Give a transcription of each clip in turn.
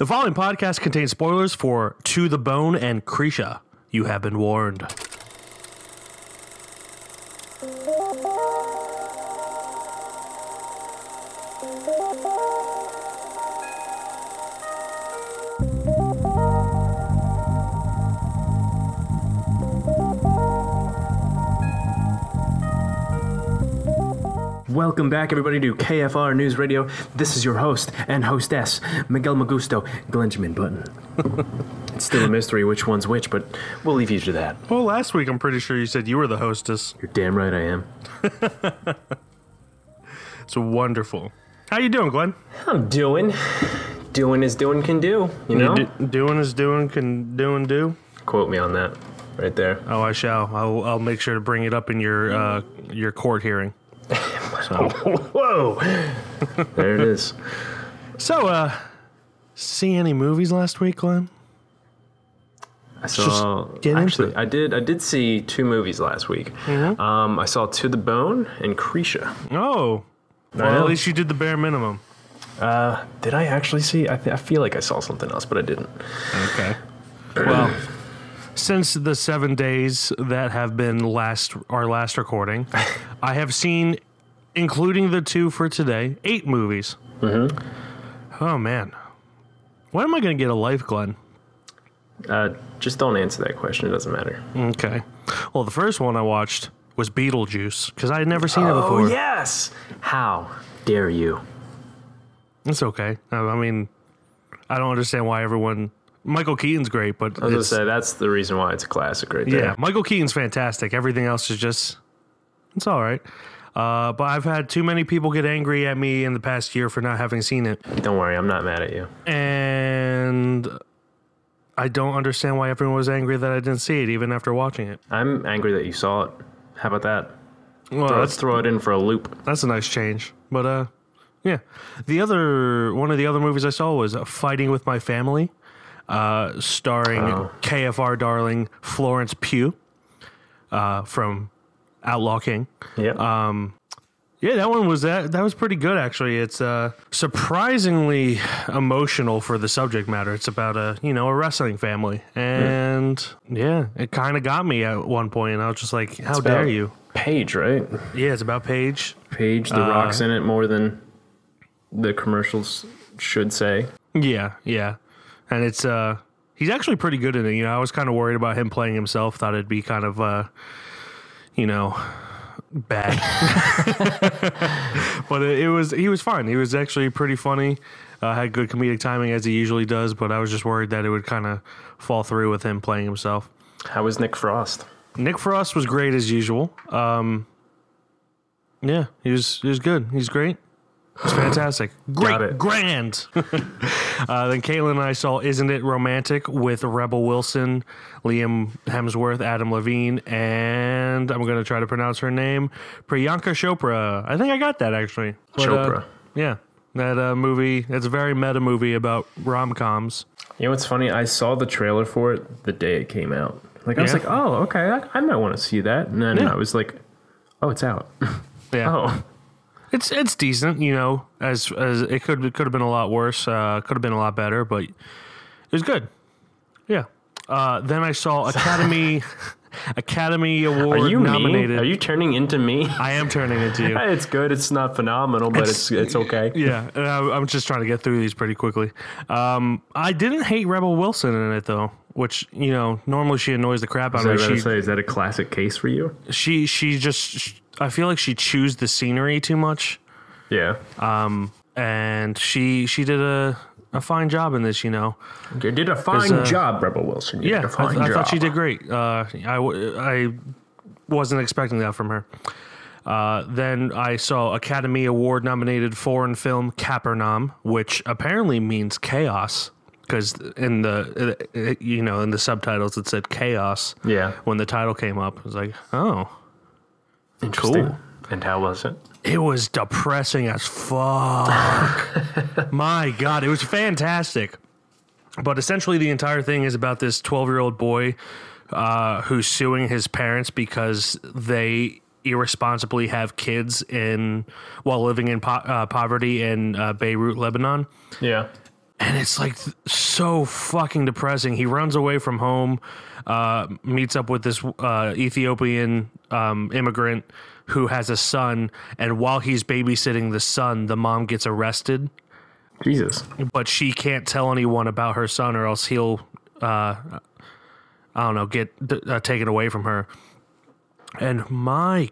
The following podcast contains spoilers for To the Bone and Krisha. You have been warned. Welcome back, everybody, to KFR News Radio. This is your host and hostess, Miguel Magusto, Glenjamin Button. it's still a mystery which one's which, but we'll leave you to that. Well, last week I'm pretty sure you said you were the hostess. You're damn right I am. It's wonderful. How you doing, Glenn? I'm doing. Doing as doing can do, you know? Do- doing is doing, can do and do. Quote me on that right there. Oh, I shall. I'll, I'll make sure to bring it up in your uh, your court hearing. Whoa! there it is. So, uh, see any movies last week, Glenn? I saw. actually. Mm-hmm. I did. I did see two movies last week. Um, I saw To the Bone and Krisha. Oh, well, at least you did the bare minimum. Uh, did I actually see? I, th- I feel like I saw something else, but I didn't. Okay. Well, since the seven days that have been last our last recording, I have seen, including the two for today, eight movies. Mm-hmm. Oh man, when am I going to get a life, Glenn? Uh, just don't answer that question. It doesn't matter. Okay. Well, the first one I watched was Beetlejuice because I had never seen it Oh before. yes! How dare you? It's okay. I I mean, I don't understand why everyone. Michael Keaton's great, but I was gonna say that's the reason why it's a classic right there. Yeah, Michael Keaton's fantastic. Everything else is just it's all right. Uh, but I've had too many people get angry at me in the past year for not having seen it, Don't worry, I'm not mad at you. and I don't understand why everyone was angry that I didn't see it even after watching it. I'm angry that you saw it. How about that? Well, Let's throw it in for a loop. that's a nice change. But uh, yeah, the other one of the other movies I saw was Fighting with My Family, uh, starring Oh. KFR darling Florence Pugh uh, from Outlaw King. Yeah. Um, Yeah, that one was that that was pretty good actually. It's uh surprisingly emotional for the subject matter. It's about a, you know, a wrestling family. And yeah, it kind of got me at one point. and I was just like, how It's dare you? Paige, right? Yeah, it's about Paige. Paige, The Rock's in it more than the commercials should say. Yeah, yeah. And it's uh he's actually pretty good in it. You know, I was kind of worried about him playing himself. Thought it'd be kind of uh you know, bad. but it, it was he was fine. He was actually pretty funny. Uh, had good comedic timing as he usually does, but I was just worried that it would kind of fall through with him playing himself. How was Nick Frost? Nick Frost was great as usual. Um, yeah, he was he was good. He's great. It's fantastic. Great, it. grand. uh, then Caitlin and I saw "Isn't It Romantic" with Rebel Wilson, Liam Hemsworth, Adam Levine, and I'm going to try to pronounce her name, Priyanka Chopra. I think I got that actually. But, uh, Chopra. yeah, that uh, movie. It's a very meta movie about rom coms. You know what's funny? I saw the trailer for it the day it came out. Like I was like, oh, okay, I, I might want to see that. And then Yeah. I was like, oh, it's out. Yeah. oh, It's it's decent, you know. As as it could it could have been a lot worse. Uh, could have been a lot better, but it was good. Yeah. Uh, then I saw Academy Academy Award are you nominated. me? Are you turning into me? I am turning into you. it's good. It's not phenomenal, but it's it's okay. yeah, I, I'm just trying to get through these pretty quickly. Um, I didn't hate Rebel Wilson in it though, which you know normally she annoys the crap out of me. She, say, is that a classic case for you? she she just I feel like she chews the scenery too much. Yeah. and she she did a a fine job in this. You know, You did a fine uh, job, Rebel Wilson. You yeah, did a I, fine I thought she did great. Uh, I w- I wasn't expecting that from her. Uh, then I saw Academy Award nominated foreign film Capernaum, which apparently means chaos because in the uh, you know in the subtitles it said chaos. Yeah. When the title came up, I was like, oh, Interesting. Cool. And how was it? It was depressing as fuck. My God, it was fantastic. But essentially, the entire thing is about this 12 year old boy uh, who's suing his parents because they irresponsibly have kids in while living in po- uh, poverty in uh, Beirut, Lebanon. Yeah. and it's like so fucking depressing. He runs away from home, uh, meets up with this uh, Ethiopian um, immigrant who has a son, and while he's babysitting the son, the mom gets arrested, Jesus. but she can't tell anyone about her son, or else he'll, uh, I don't know, get uh, taken away from her. And my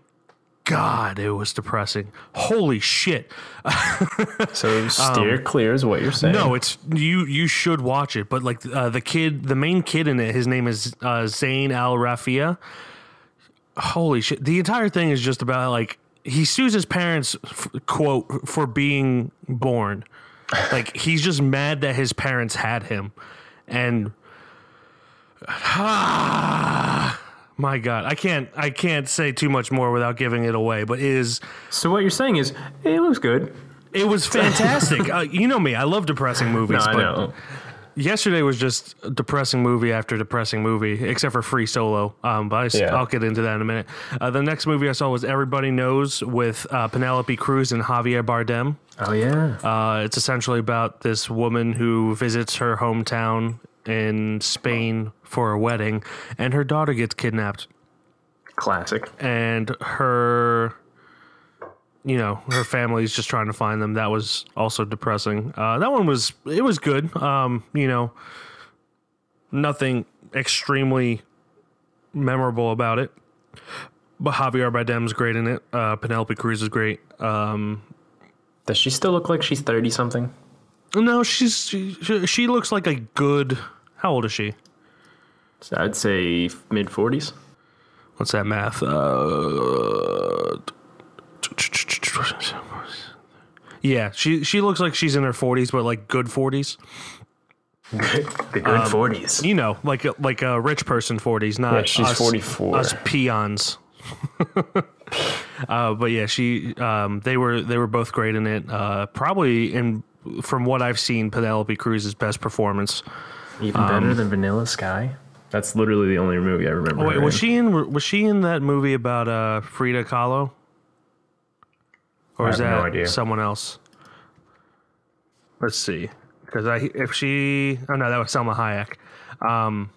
God, it was depressing. Holy shit. So steer clear is what you're saying. Um, No, it's you. You should watch it. But like uh, the kid, the main kid in it, his name is uh, Zain Al Rafeea. Holy shit! The entire thing is just about like he sues his parents, f- quote, for being born. Like he's just mad that his parents had him, and my God, I can't. I can't say too much more without giving it away. But it is So what you're saying is it looks good. it was fantastic. uh, you know me, I love depressing movies. No, I but know. Yesterday was just depressing movie after depressing movie, except for Free Solo. Um, but I, Yeah. will get into that in a minute. Uh, the next movie I saw was Everybody Knows with uh, Penelope Cruz and Javier Bardem. Oh yeah. Uh, it's essentially about this woman who visits her hometown in Spain for a wedding, and her daughter gets kidnapped. Classic. and her you know her family's just trying to find them that was also depressing uh, that one was it was good um, you know nothing extremely memorable about it but Javier Bardem's great in it uh, Penelope Cruz is great um, Does she still look like she's thirty something? no she's she, she- she looks like a good how old is she So I'd say mid forties. what's that math uh, yeah she she looks like she's in her 40s but like good 40s the good forties. you know, like a, like a rich person forties, not Yeah, she's us, 44. Us peons. uh, but yeah, she um, they were they were both great in it. Uh, probably in from what I've seen, Penelope Cruz's best performance. Even better than Vanilla Sky. That's literally the only movie I remember. Oh, wait, was in. she in was she in that movie about uh, Frida Kahlo? Or I is have that no idea. someone else? Let's see, because I if she oh no that was Salma Hayek. Um,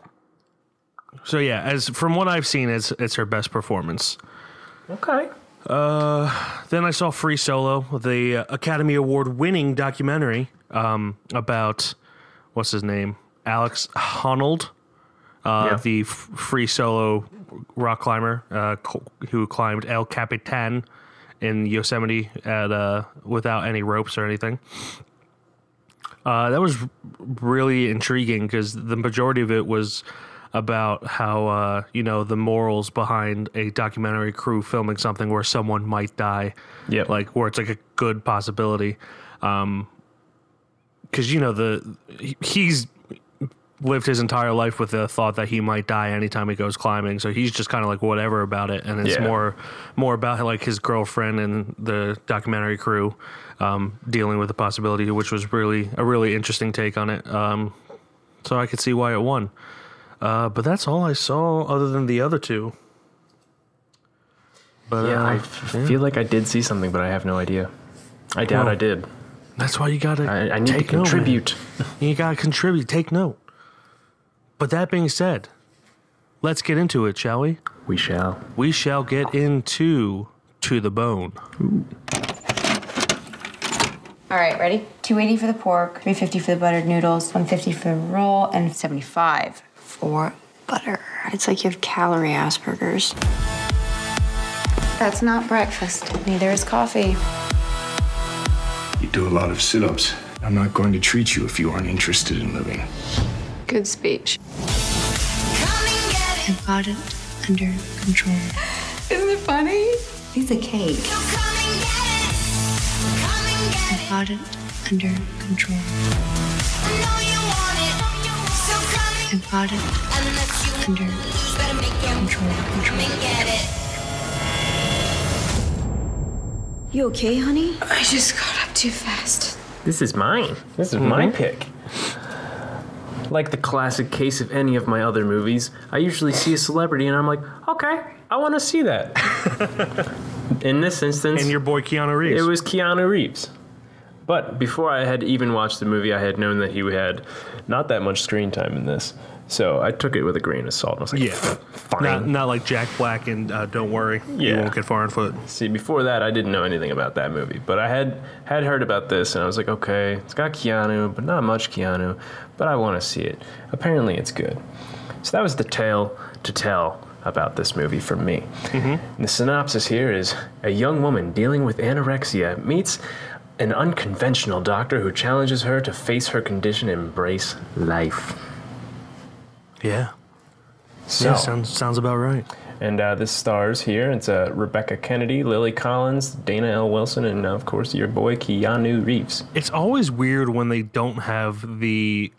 so yeah, as from what I've seen, it's it's her best performance. Okay. Then I saw Free Solo, the uh, Academy Award winning documentary um, about what's his name, Alex Honnold, uh, Yeah. the f- free solo rock climber uh, cl- who climbed El Capitan in Yosemite at uh, without any ropes or anything. Uh, that was really intriguing because the majority of it was about how uh, you know the morals behind a documentary crew filming something where someone might die, Yep. like where it's like a good possibility. Um, because you know the he's lived his entire life with the thought that he might die anytime he goes climbing, so he's just kind of like whatever about it, and it's Yeah. more more about like his girlfriend and the documentary crew um, dealing with the possibility, which was really a really interesting take on it. Um, so I could see why it won. Uh, but that's all I saw, other than the other two. But Yeah, uh, I f- feel like I did see something, but I have no idea. I doubt I did. that's why you gotta. I, I need to take note, contribute. You gotta contribute. Take note. But that being said, let's get into it, shall we? we shall. We shall get into to the bone. All right, ready? 280 for the pork, 350 for the buttered noodles, 150 for the roll, and 75 for butter. It's like you have calorie Asperger's. That's not breakfast. Neither is coffee. You do a lot of sit ups. I'm not going to treat you if you aren't interested in living. Good speech. I've got it under control. Isn't it funny? Piece a cake. I've got it under control. I've got it under control. Control. You okay, honey? I just got up too fast. This is mine. This is my mm-hmm. pick. Like the classic case of any of my other movies, I usually see a celebrity and I'm like, okay, I want to see that. In this instance, And your boy Keanu Reeves. it was Keanu Reeves. but before I had even watched the movie, I had known that he had not that much screen time in this. So I took it with a grain of salt. And I was like, Yeah, fine. not not like Jack Black and uh, Don't Worry, you Yeah. won't get far on foot. See, before that, I didn't know anything about that movie, but I had had heard about this, and I was like, okay, it's got Keanu, but not much Keanu, but I want to see it. Apparently, it's good. So that was the tale to tell about this movie for me. And the synopsis here is: a young woman dealing with anorexia meets an unconventional doctor who challenges her to face her condition and embrace life. Yeah, So, yeah, sounds sounds about right. and uh, this stars here. It's uh, Rebecca Kennedy, Lily Collins, Dana L. Wilson, and uh, of course your boy Keanu Reeves. It's always weird when they don't have the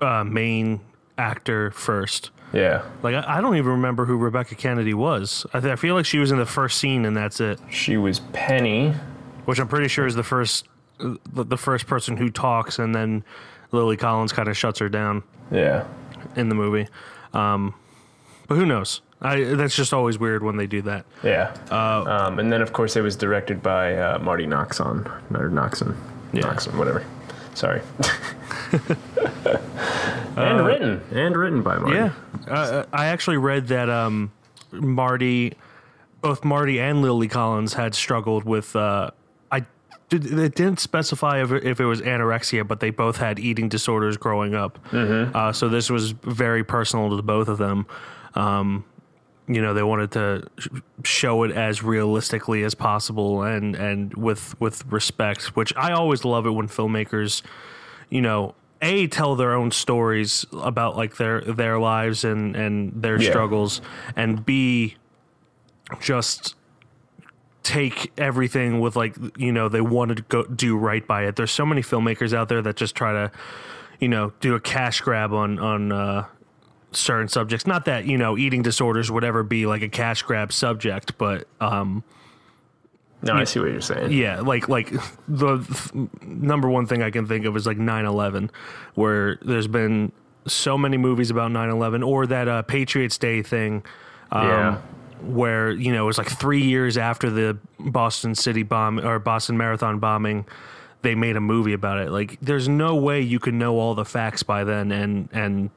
uh, main actor first. Yeah, Like I, I don't even remember who Rebecca Kennedy was. I, th- I feel like she was in the first scene and that's it. she was Penny. Which I'm pretty sure is the first the, first person who talks, and then Lily Collins kind of shuts her down Yeah. in the movie. Um, but who knows? I, that's just always weird when they do that. Yeah. um, and then, of course, it was directed by uh, Marti Noxon. Or Noxon. Yeah. Noxon, whatever. Sorry. and written. And written by Marti. Yeah, uh, I actually read that um, Marti, both Marti and Lily Collins had struggled with. Uh, I did, it didn't specify if, if it was anorexia, but they both had eating disorders growing up. Uh, so this was very personal to both of them. Um, you know, they wanted to show it as realistically as possible and and with with respect, which I always love it when filmmakers you know, a tell their own stories about like their their lives and and their Yeah. struggles, and b just take everything with like you know they want to go do right by it. There's so many filmmakers out there that just try to you know do a cash grab on on uh, certain subjects. Not that you know eating disorders would ever be like a cash grab subject, but um, No, I see what you're saying. yeah, like like the th- number one thing I can think of is like 9/11 where there's been so many movies about 9/11 or that uh, Patriots Day thing um, Yeah. where you know it was like 3 years after the Boston City bomb or Boston Marathon bombing they made a movie about it. Like there's no way you can know all the facts by then and and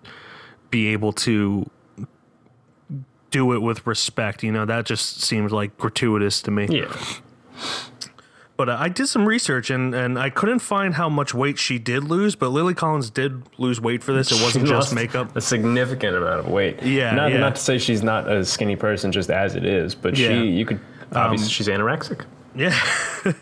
be able to do it with respect, you know, that just seems like gratuitous to me. Yeah. But uh, I did some research and, and I couldn't find how much weight she did lose. But Lily Collins did lose weight for this. It wasn't She just makeup. A significant amount of weight. Yeah, Not, yeah. not to say she's not a skinny person just as it is, but Yeah. she, you could, obviously, she's anorexic. Yeah,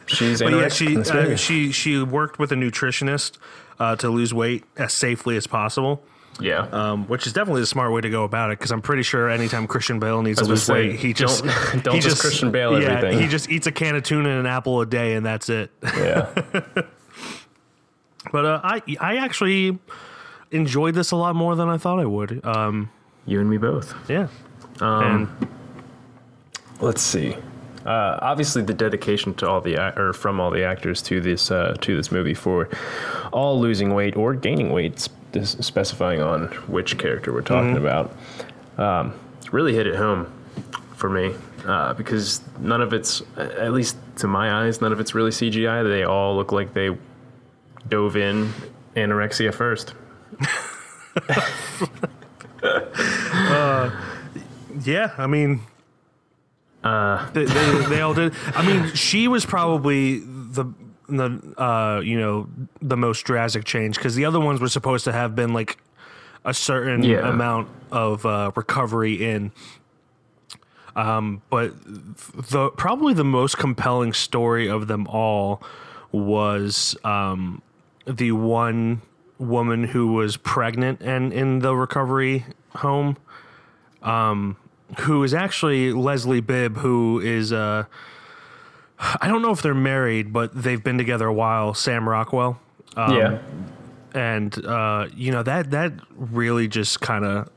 She's but yeah, she uh, she she worked with a nutritionist uh, to lose weight as safely as possible. Yeah. Um, which is definitely the smart way to go about it because I'm pretty sure anytime Christian Bale needs to lose say, weight, he just don't- don't he just Christian Bale yeah, everything. He just eats a can of tuna and an apple a day, and that's it. yeah. But uh, I I actually enjoyed this a lot more than I thought I would. Um, You and me both. yeah, Um, and Let's see. Uh, obviously, the dedication to all the or from all the actors to this uh, to this movie for all losing weight or gaining weight, specifying on which character we're talking about, um, really hit it home for me uh, because none of it's, at least to my eyes, none of it's really CGI. They all look like they dove in anorexia first. Yeah, I mean, they, they, they all did. I mean, she was probably the the uh, you know the most drastic change because the other ones were supposed to have been like a certain Yeah. amount of uh, recovery in. Um, but the probably the most compelling story of them all was um, the one woman who was pregnant and in the recovery home um, who is actually Leslie Bibb, who is uh, I don't know if they're married, but they've been together a while. Sam Rockwell, yeah. and uh, you know that that really just kind of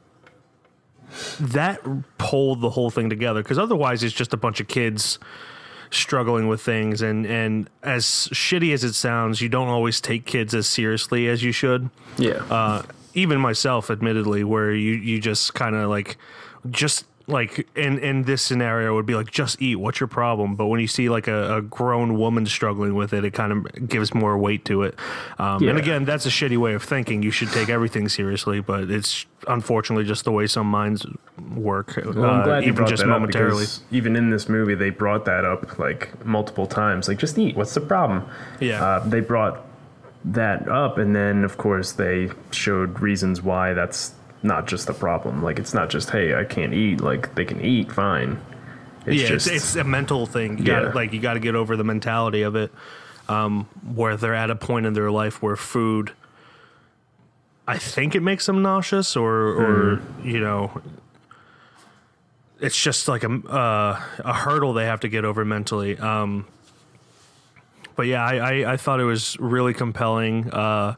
that pulled the whole thing together because otherwise it's just a bunch of kids struggling with things and and as shitty as it sounds you don't always take kids as seriously as you should Yeah. uh, even myself, admittedly, where you you just kind of like just like in in this scenario it would be like just eat what's your problem but when you see like a, a grown woman struggling with it it kind of gives more weight to it um, and again that's a shitty way of thinking you should take everything seriously but it's unfortunately just the way some minds work Well, I'm uh, even just momentarily even in this movie, they brought that up like multiple times. Like, just eat. What's the problem? Yeah. Uh, they brought that up, and then of course they showed reasons why that's not just the problem. Like, it's not just hey, I can't eat. Like, they can eat fine. It's yeah, just it's, it's a mental thing. You Yeah. got like you got to get over the mentality of it, um, where they're at a point in their life where food. I think it makes them nauseous, or or Hmm. you know, it's just like a uh, a hurdle they have to get over mentally. Um, but yeah, I, I, I thought it was really compelling. Uh,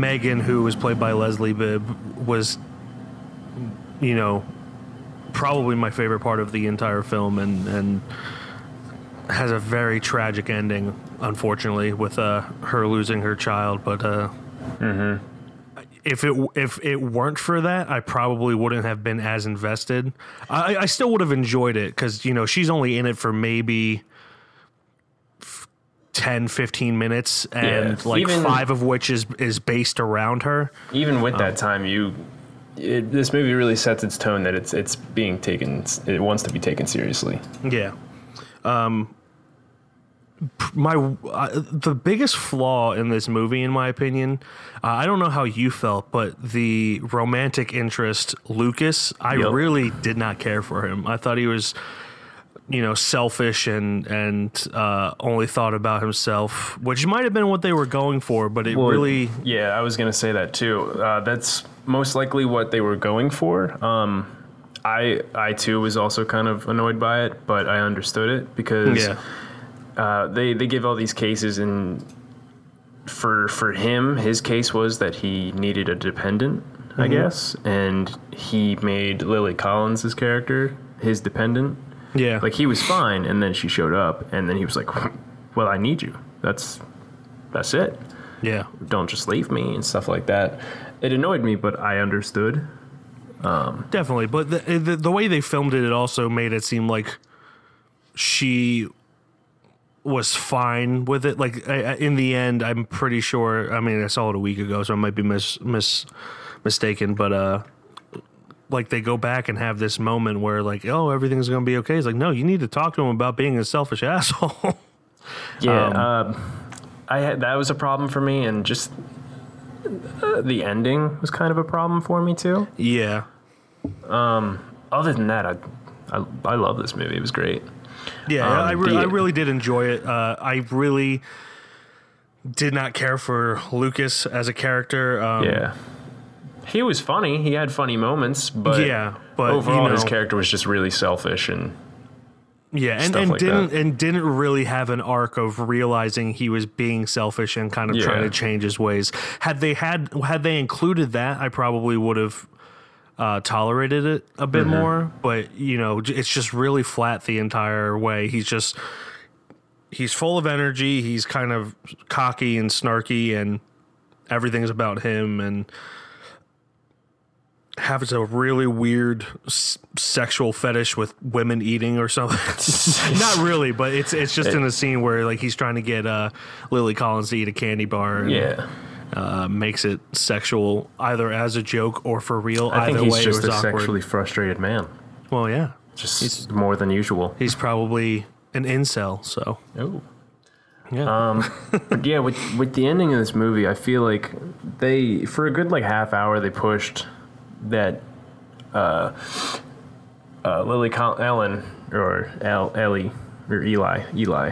Megan, who was played by Leslie Bibb, was, you know, probably my favorite part of the entire film, and and has a very tragic ending, unfortunately, with uh, her losing her child. But uh, if it if it weren't for that, I probably wouldn't have been as invested. I, I still would have enjoyed it because you know she's only in it for maybe. F- 10 15 minutes and Yeah. like Even- five of which is is based around her even with Um, that time, you. It, this movie really sets its tone that it's it's being taken. It wants to be taken seriously. Yeah. Um my uh, the biggest flaw in this movie in my opinion uh, I don't know how you felt but the romantic interest Lucas I Yep. really did not care for him I thought he was you know selfish and and uh, only thought about himself which might have been what they were going for but it Well, really Yeah, I was gonna say that too. Uh, that's most likely what they were going for. Um, I I too was also kind of annoyed by it, but I understood it because yeah uh, they they give all these cases and for for him, his case was that he needed a dependent, I Mm-hmm. guess, and he made Lily Collins' his character his dependent. Yeah Like he was fine, and then she showed up, and then he was like, "Well, I need you. That's that's it." yeah don't just leave me and stuff like that. It annoyed me, but I understood. Definitely, but the, the the way they filmed it, it also made it seem like she was fine with it. Like I, I- in the end, I'm pretty sure. I mean, I saw it a week ago, so I might be mis mis mistaken. But uh, like they go back and have this moment where like, oh, everything's gonna be okay. It's like, no, you need to talk to him about being a selfish asshole. Yeah, Um, uh, I had that was a problem for me, and just uh, the ending was kind of a problem for me too. yeah, Other than that, I I, I love this movie. It was great. Yeah, Um, I, re- the- I really did enjoy it. Uh, I really did not care for Lucas as a character. Um, Yeah. He was funny. He had funny moments, but Yeah, but, you overall, his character was just really selfish and yeah, and, stuff and like didn't that. and didn't really have an arc of realizing he was being selfish and kind of Yeah. trying to change his ways. Had they had had they included that, I probably would have uh, tolerated it a bit Mm-hmm. more. But you know, it's just really flat the entire way. He's just he's full of energy. He's kind of cocky and snarky, and everything's about him. And has a really weird s- sexual fetish with women eating or something. Not really, but it's it's just in a scene where like he's trying to get uh, Lily Collins to eat a candy bar. And, yeah. uh, makes it sexual either as a joke or for real. I either think he's way, just it a was awkward. sexually frustrated man. Well, yeah, Just more than usual. he's probably an incel. So Oh. yeah, But yeah, with with the ending of this movie, I feel like they for a good like half hour they pushed that uh, uh, Lily Col- Ellen or El- Ellie or Eli Eli.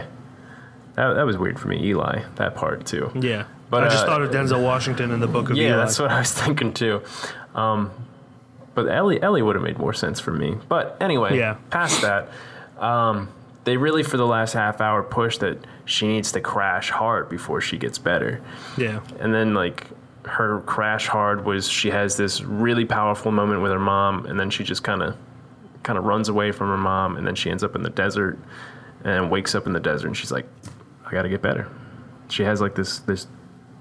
That, that was weird for me, Eli. That part too. yeah. But, I just uh, thought of Denzel Washington in the Book of Yeah, Eli. that's what I was thinking too. Um, but Ellie Ellie would have made more sense for me. But anyway, Yeah. past that, um, they really for the last half hour push that she needs to crash hard before she gets better. yeah, And then like her crash hard was she has this really powerful moment with her mom, and then she just kind of kind of runs away from her mom, and then she ends up in the desert and wakes up in the desert, and she's like, I got to get better. She has like this this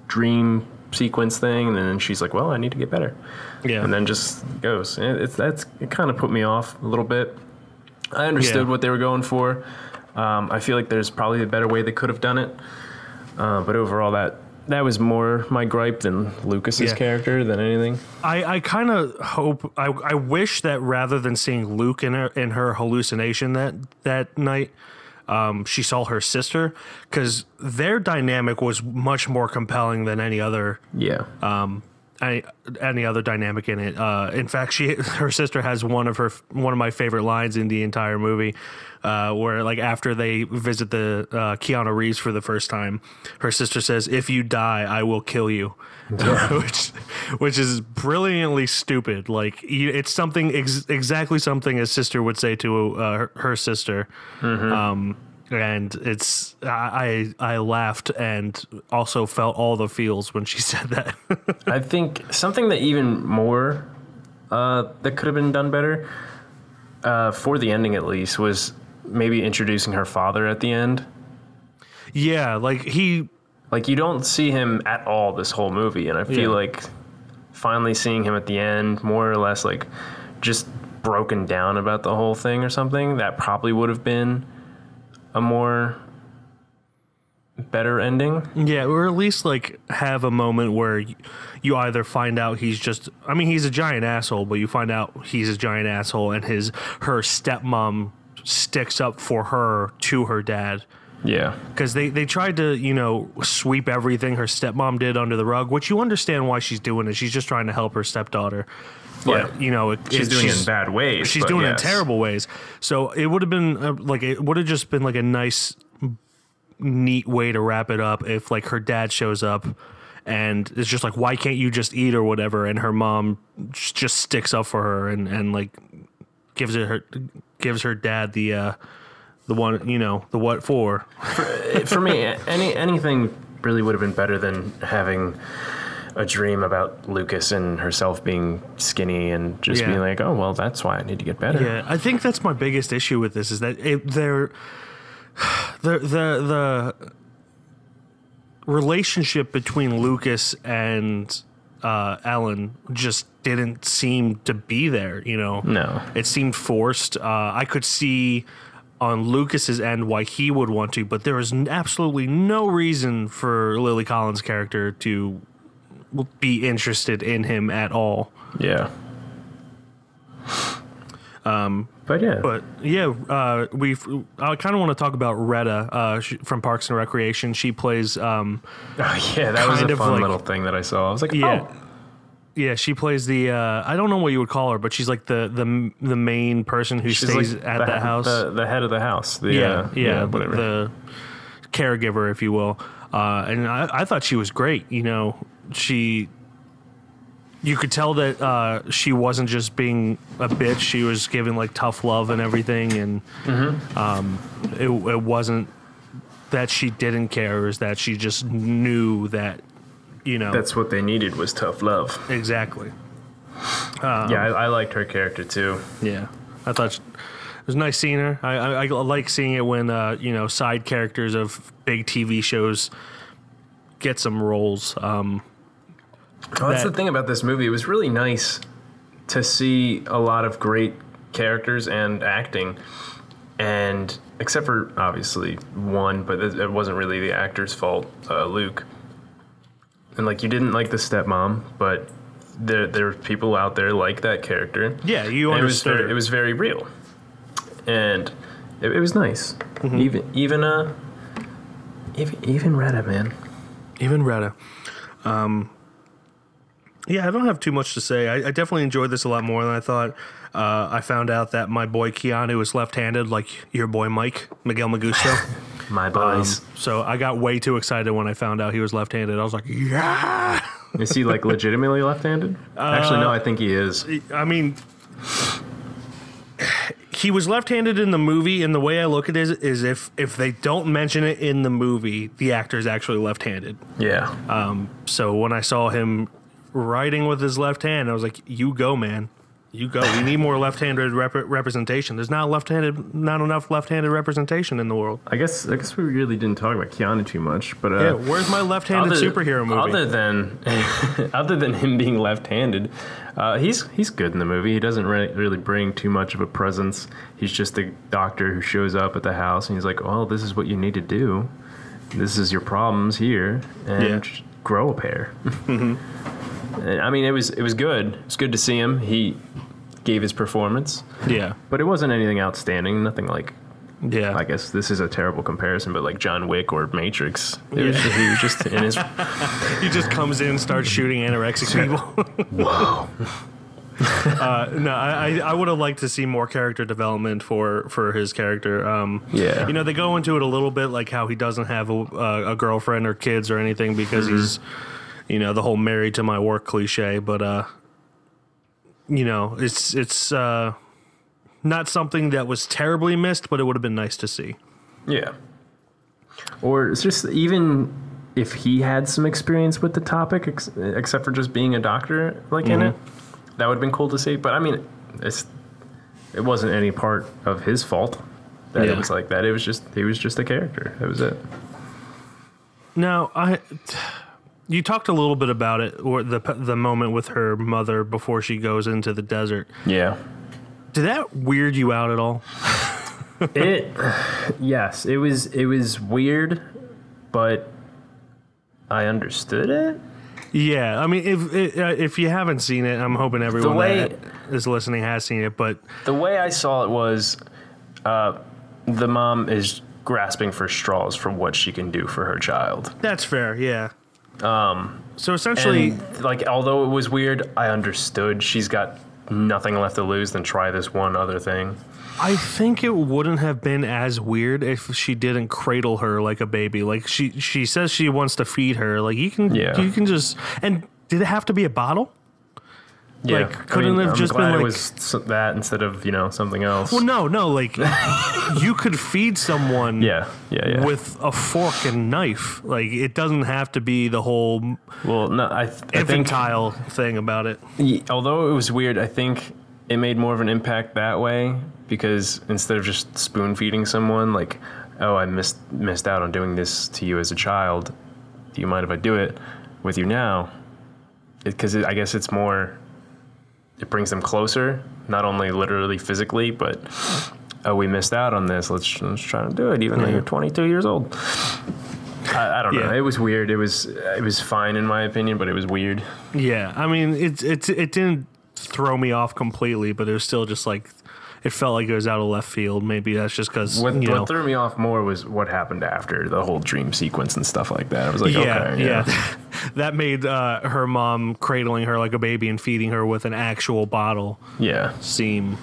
dream sequence thing, and then she's like, "Well, I need to get better," Yeah. and then just goes. And it's that's it. Kind of put me off a little bit. I understood Yeah. what they were going for. Um, I feel like there's probably a better way they could have done it, uh, but overall, that that was more my gripe than Lucas's Yeah. character than anything. I, I kind of hope I, I wish that rather than seeing Luke in her in her hallucination that that night, um, she saw her sister because their dynamic was much more compelling than any other Yeah. um, any, any other dynamic in it. Uh, in fact, she her sister has one of her one of my favorite lines in the entire movie, uh, where like after they visit the uh, Keanu Reeves for the first time, her sister says, "If you die, I will kill you," which which is brilliantly stupid. Like it's something ex- exactly something a sister would say to uh, her, her sister. Um, and it's I I I laughed and also felt all the feels when she said that. I think something that even more uh, that could have been done better uh, for the ending, at least, was maybe introducing her father at the end. yeah, like he Like you don't see him at all this whole movie, and I feel Yeah. like finally seeing him at the end, more or less like just broken down about the whole thing or something. That probably would have been a more better ending. Yeah, or at least like have a moment where you either find out he's just I mean he's a giant asshole, but you find out he's a giant asshole and his her stepmom sticks up for her to her dad Yeah. because they they tried to you know sweep everything her stepmom did under the rug, which you understand why she's doing it. She's just trying to help her stepdaughter. But Yeah. you know, it, She's it- doing it in bad ways. she's doing yes. it in terrible ways. So it would have been uh, like it would have just been like a nice, neat way to wrap it up if like her dad shows up and it's just like why can't you just eat or whatever, and her mom just sticks up for her and and like gives it her gives her dad the uh the one you know the what for for me, any anything really would have been better than having a dream about Lucas and herself being skinny and just Yeah. being like, oh well, that's why I need to get better. Yeah, I think that's my biggest issue with this is that it, they're the the the relationship between Lucas and uh, Ellen just didn't seem to be there. You know, No. it seemed forced. Uh, I could see on Lucas's end why he would want to, but there was absolutely no reason for Lily Collins' character to be interested in him at all. Yeah. Um, but yeah, But yeah, uh, we. I kind of want to talk about Retta uh, from Parks and Recreation. She plays. Um, oh, yeah, that was a fun like- little thing that I saw. I was like, yeah, oh, yeah. She plays the. Uh, I don't know what you would call her, but she's like the the the main person who she's stays like at the, the, house. the, the head of the house. The, yeah, uh, yeah, whatever. The caregiver, if you will. Uh, and I, I thought she was great. You know, she. You could tell that uh, she wasn't just being a bitch. She was giving like tough love and everything, and Mm-hmm. um, it, it wasn't that she didn't care. It was that she just knew that, you know, That's what they needed was tough love. exactly. yeah, I, I liked her character too. Yeah, I thought she- it was nice seeing her. I, I, I like seeing it when uh, you know side characters of big TV shows get some roles. Um, Well, that's that- the thing about this movie. It was really nice to see a lot of great characters and acting, and except for obviously one, but it, it wasn't really the actor's fault, uh, Luke. And like you didn't like the stepmom, but there there are people out there like that character. yeah, you And it was understood. very, it was very real, and it, it was nice. Mm-hmm. Even even uh even even Reddit man. Even Retta. Um, yeah, I don't have too much to say. I, I definitely enjoyed this a lot more than I thought. Uh, I found out that my boy Keanu is left-handed, like your boy Mike Miguel Magusto. My Um, boys. so I got way too excited when I found out he was left-handed. I was like, yeah. Is he like legitimately left-handed? Actually, no. I think he is. I mean, he was left-handed in the movie, and the way I look at it is, is if if they don't mention it in the movie, the actor is actually left-handed. Yeah. Um, So when I saw him writing with his left hand, I was like, "You go, man! You go. We need more left-handed rep- representation. There's not left-handed, not enough left-handed representation in the world. I guess I guess we really didn't talk about Keanu too much, but uh, Yeah, where's my left-handed other- superhero movie? Other than other than him being left-handed, uh, he's he's good in the movie. He doesn't re- really bring too much of a presence. He's just a doctor who shows up at the house and he's like, "Well, this is what you need to do. This is your problems here, and Yeah. grow a pair." I mean, it was it was good. It's good to see him. He gave his performance, yeah, but it wasn't anything outstanding. Nothing like yeah. I guess this is a terrible comparison, but like John Wick or Matrix, it was Yeah. just, he was just in his. he just comes in and starts shooting anorexic people. Whoa! uh, no, I, I- would have liked to see more character development for for his character. Um, Yeah. you know, they go into it a little bit, like how he doesn't have a, a, a girlfriend or kids or anything because Mm-hmm. he's, you know, the whole married to my work cliche. But uh, you know, it's it's uh, not something that was terribly missed, but it would have been nice to see. Yeah. Or it's just even if he had some experience with the topic, ex- except for just being a doctor, like in it, that would have been cool to see. But I mean, it's it wasn't any part of his fault that Yeah. it was like that. It was just he was just a character. That was it. Now, I you talked a little bit about it, or the the moment with her mother before she goes into the desert. Yeah. Did that weird you out at all? it yes it was it was weird but i understood it Yeah, I mean, if if, uh, you haven't seen it, I'm hoping everyone way- that is listening has seen it. But the way i saw it was uh, the mom is grasping for straws for what she can do for her child that's fair. Yeah. Um. So essentially, and like although it was weird i understood she's got nothing left to lose than try this one other thing I think it wouldn't have been as weird if she didn't cradle her like a baby. Like she she says she wants to feed her. Like you can Yeah. you can just and did it have to be a bottle? Yeah Like, couldn't it have I'm just glad been, it was that instead of you know something else Well, no, no. Like you could feed someone. yeah yeah yeah With a fork and knife, like it doesn't have to be the whole well no i, I think infantile thing about it. Ye- although it was weird, I think it made more of an impact that way because instead of just spoon feeding someone, like, oh, I missed missed out on doing this to you as a child. Do you mind if I do it with you now? Because I guess it's more. It brings them closer, not only literally physically, but oh, we missed out on this. Let's let's try to do it, even though you're 22 years old. I, I don't know. It was weird. It was it was fine in my opinion, but it was weird. Yeah, I mean, it it it didn't throw me off completely, but it was still just like it felt like it was out of left field. Maybe that's just because What, you know. what threw me off more was what happened after the whole dream sequence and stuff like that. I was like, yeah, okay, yeah, that made uh, her mom cradling her like a baby and feeding her with an actual bottle yeah. seem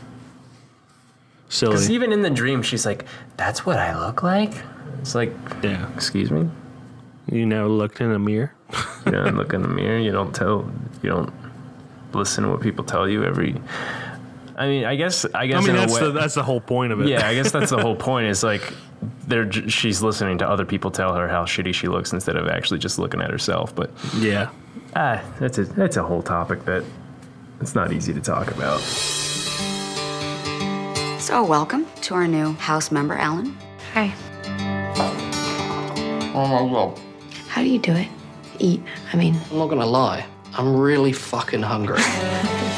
silly. Because even in the dream, she's like, "That's what I look like." It's like, Yeah, excuse me. you never looked in a mirror. You don't look in the mirror. You don't tell. You don't listen to what people tell you every. I mean, I guess. I guess I mean, that's way, the that's the whole point of it. yeah, I guess that's the whole point. Is like, they're she's listening to other people tell her how shitty she looks instead of actually just looking at herself. But yeah. ah, that's a that's a whole topic that it's not easy to talk about. So, welcome to our new house member, Alan. Hi. Oh my god. How do you do it? Eat. I mean, I'm not gonna lie. I'm really fucking hungry.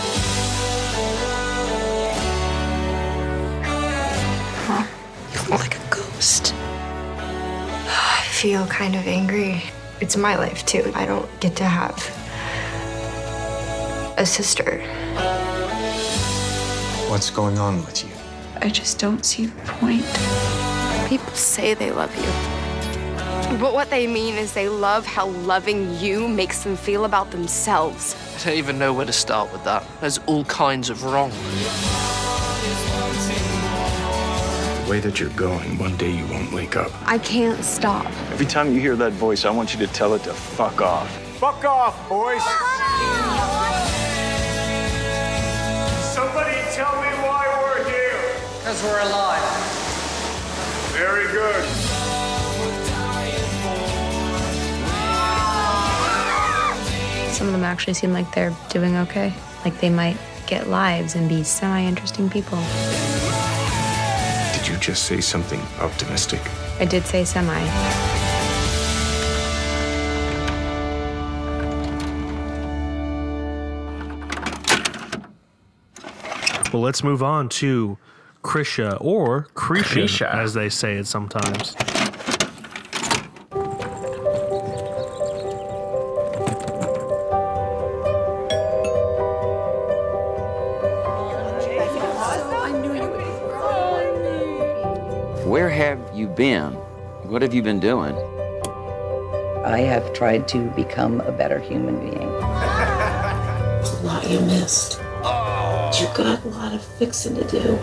feel kind of angry. It's my life too. I don't get to have a sister. What's going on with you? I just don't see the point. People say they love you. But what they mean is they love how loving you makes them feel about themselves. I don't even know where to start with that. There's all kinds of wrong. The way that you're going, one day you won't wake up. I can't stop. Every time you hear that voice, I want you to tell it to fuck off. Fuck off, boys! Somebody tell me why we're here. Because we're alive. Very good. Some of them actually seem like they're doing okay. Like they might get lives and be semi interesting people. Did you just say something optimistic? I did say semi. Well, let's move on to Krisha or Krisha, Krisha. as they say it sometimes. You been? What have you been doing? I have tried to become a better human being. a lot you missed. You got a lot of fixing to do.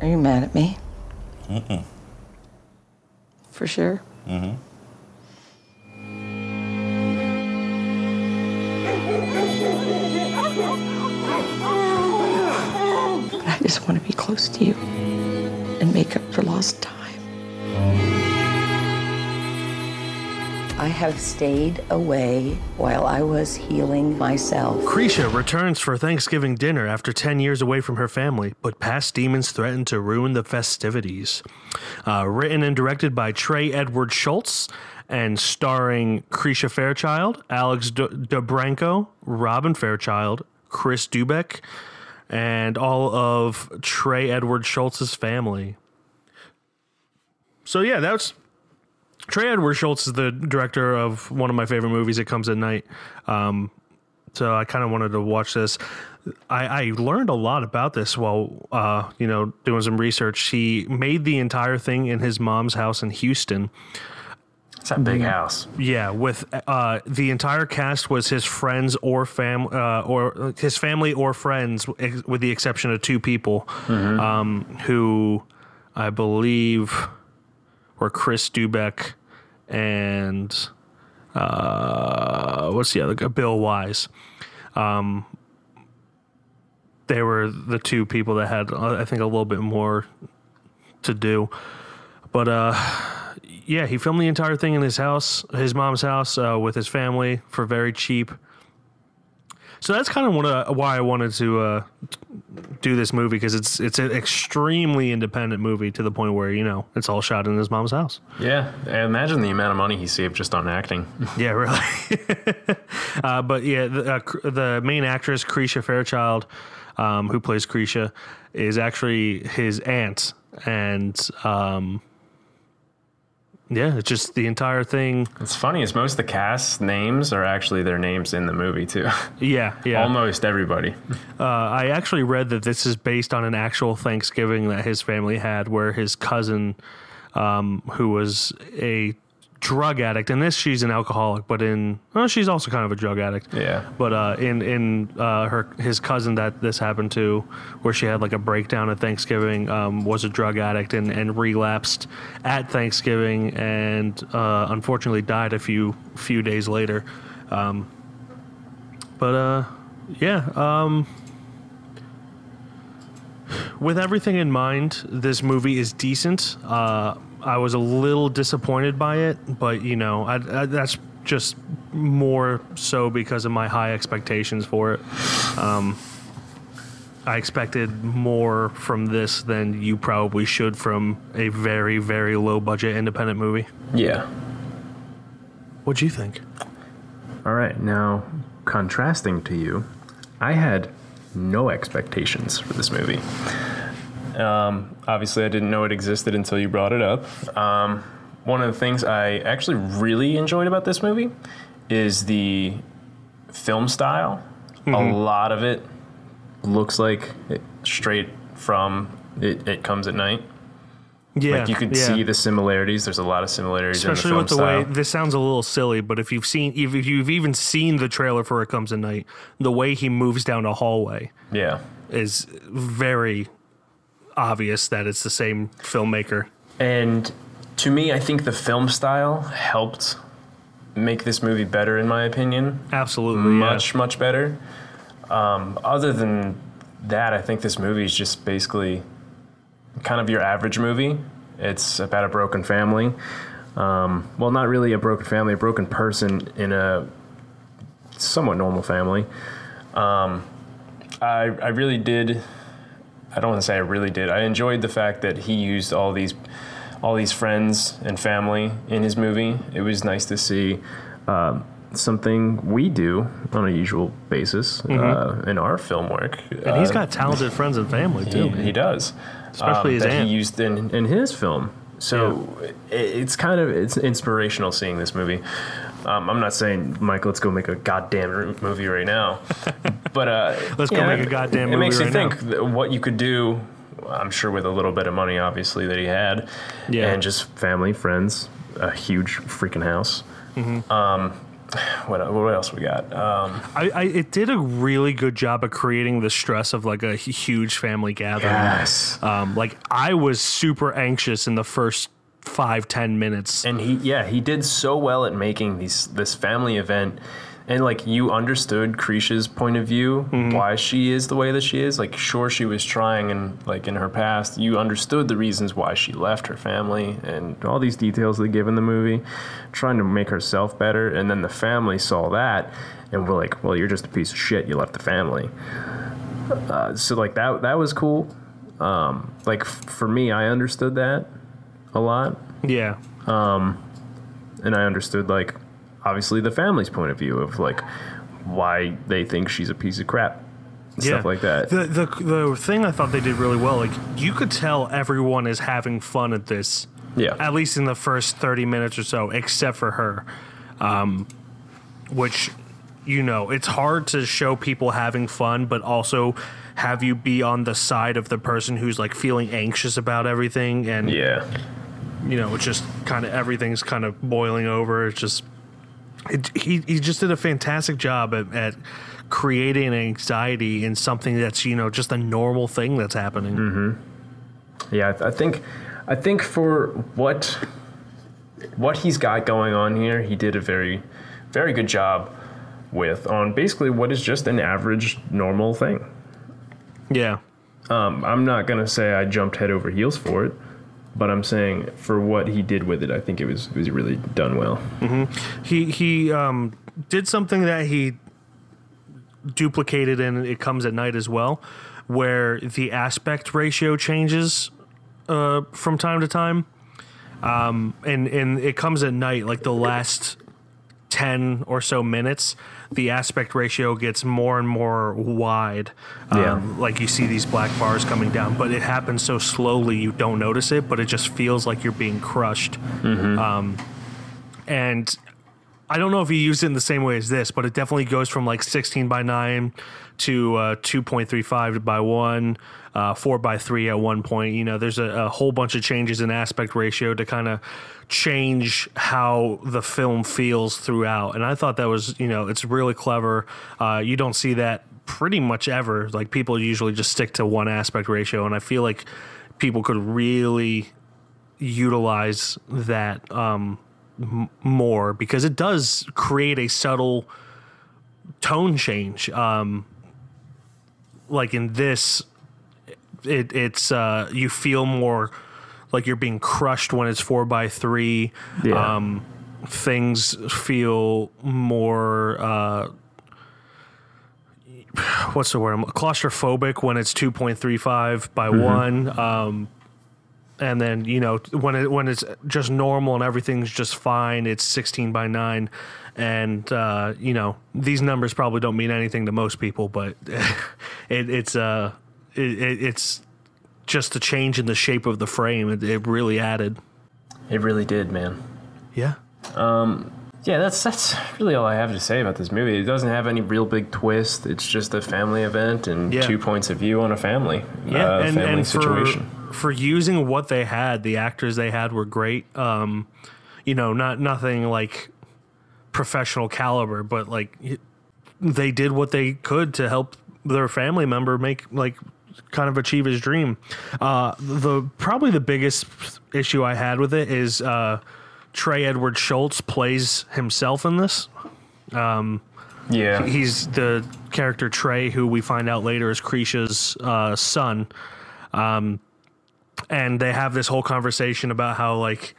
Are you mad at me? Mm-mm. For sure. Mm-hmm. Have stayed away while I was healing myself. Krisha returns for Thanksgiving dinner after 10 years away from her family, but past demons threaten to ruin the festivities. Uh, written and directed by Trey Edward Shults and starring Krisha Fairchild, Alex D- DeBranco, Robyn Fairchild, Chris Doubek, and all of Trey Edward Shults's family. So, yeah, that's Trey Edward Shults is the director of one of my favorite movies, It Comes at Night. Um, so I kind of wanted to watch this. I, I learned a lot about this while, uh, you know, doing some research. He made the entire thing in his mom's house in Houston. It's a big house. Yeah, with uh, the entire cast was his friends or fam uh, or his family or friends, with the exception of two people, um, who I believe were Chris Doubek and uh, what's the other guy? Bill Wise. Um, they were the two people that had, uh, I think, a little bit more to do. But uh, yeah, he filmed the entire thing in his house, his mom's house, uh, with his family for very cheap. So that's kind of one of, why I wanted to uh, do this movie because it's it's an extremely independent movie to the point where you know it's all shot in his mom's house. Yeah, imagine the amount of money he saved just on acting. Yeah, really. uh, but yeah, the, uh, the main actress, Krisha Fairchild, um, who plays Krisha, is actually his aunt. And um, yeah, it's just the entire thing. It's funny is most of the cast names are actually their names in the movie too. Yeah, yeah. Almost everybody. Uh, I actually read that this is based on an actual Thanksgiving that his family had, where his cousin, um, who was a drug addict, and this she's an alcoholic, but in well, she's also kind of a drug addict. Yeah. But uh, in in uh, her his cousin that this happened to, where she had like a breakdown at Thanksgiving, um, was a drug addict and, and relapsed at Thanksgiving, and uh, unfortunately died a few few days later. Um, but uh, yeah. Um, with everything in mind, this movie is decent. Uh, I was a little disappointed by it, but you know, I, I, that's just more so because of my high expectations for it. Um, I expected more from this than you probably should from a very, very low budget independent movie. Yeah. What'd you think? All right, now contrasting to you, I had no expectations for this movie. Um, obviously, I didn't know it existed until you brought it up. Um, one of the things I actually really enjoyed about this movie is the film style. A Mhm. lot of it looks like it, straight from it, it Comes at Night. Yeah, like you could yeah. see the similarities. There's a lot of similarities Especially in the with the film way this sounds a little silly, but if you've seen, if, if you've even seen the trailer for "It Comes at Night," the way he moves down a hallway, Yeah. is very obvious that it's the same filmmaker. And to me, I think the film style helped make this movie better, in my opinion. Absolutely, yeah. much much better. Um, other than that, I think this movie is just basically kind of your average movie. It's about a broken family. Um, well, not really a broken family, a broken person in a somewhat normal family. Um, I I really did. I don't want to say I really did. I enjoyed the fact that he used all these all these friends and family in his movie. It was nice to see um, something we do on a usual basis uh, in our film work. Mm-hmm. And he's Uh, got talented friends and family too. he, he does, Especially um, his that aunt. he used in in his film. So it, it's kind of it's inspirational seeing this movie. Um, I'm not saying Mike, let's go make a goddamn movie right now, but uh, Let's go yeah, make a goddamn It movie It makes you right think what you could do. I'm sure with a little bit of money, obviously that he had, Yeah. and just family, friends, a huge freaking house. Mhm. Um, what what else we got? Um, I, I it did a really good job of creating the stress of like a huge family gathering. Yes. Um, like I was super anxious in the first five ten minutes. and he yeah he did so well at making these this family event. And like you understood Krisha's point of view why she is the way that she is. Like sure she was trying and like in her past. You understood the reasons why she left her family and all these details they give in the movie trying to make herself better. And then the family saw that and were like well you're just a piece of shit. You left the family. Uh, so like that that was cool. Um, like f- for me I understood that a lot Yeah. um, and I understood like obviously the family's point of view of like why they think she's a piece of crap, stuff like that. The the the thing I thought they did really well, like you could tell everyone is having fun at this. Yeah. At least in the first thirty minutes or so, except for her, um, which you know it's hard to show people having fun, but also have you be on the side of the person who's like feeling anxious about everything and yeah you know it's just kind of everything's kind of boiling over it's just it, he, he just did a fantastic job at, at creating anxiety in something that's you know just a normal thing that's happening Mm-hmm. Yeah, I, th- I think I think for what what he's got going on here, he did a very very good job with on basically what is just an average normal thing. yeah Um, I'm not gonna say I jumped head over heels for it, but I'm saying for what he did with it, I think it was it was really done well. hmm he he um, did something that he duplicated in it comes at night as well where the aspect ratio changes uh, from time to time um, and and it comes at night like the last 10 or so minutes the aspect ratio gets more and more wide um, Yeah. like you see these black bars coming down but it happens so slowly you don't notice it but it just feels like you're being crushed Mm-hmm. um, and I don't know if he used it in the same way as this, but it definitely goes from like 16 by 9 to uh, 2.35 by 1, uh, 4 by 3 at one point. You know, there's a, a whole bunch of changes in aspect ratio to kind of change how the film feels throughout. And I thought that was, you know, it's really clever. Uh, you don't see that pretty much ever. Like people usually just stick to one aspect ratio. And I feel like people could really utilize that um, m- more because it does create a subtle tone change. Um, like in this, it, it's uh, you feel more like you're being crushed when it's four by three. Yeah. Um, things feel more. Uh, what's the word? Claustrophobic when it's two point three five by Mhm. one. Um, and then you know when it when it's just normal and everything's just fine it's 16 by 9 and uh, you know these numbers probably don't mean anything to most people but it, it's uh it, it, it's just a change in the shape of the frame it, it really added It really did, man. yeah Um, yeah, that's that's really all I have to say about this movie. It doesn't have any real big twist. It's just a family event and Yeah. two points of view on a family, yeah uh, and, family and situation. For, for using what they had the actors they had were great um you know not nothing like professional caliber but like they did what they could to help their family member make like kind of achieve his dream uh the probably the biggest issue i had with it is uh trey edward shults plays himself in this um Yeah. he's the character Trey, who we find out later is Krisha's uh, son. Um, and they have this whole conversation about how like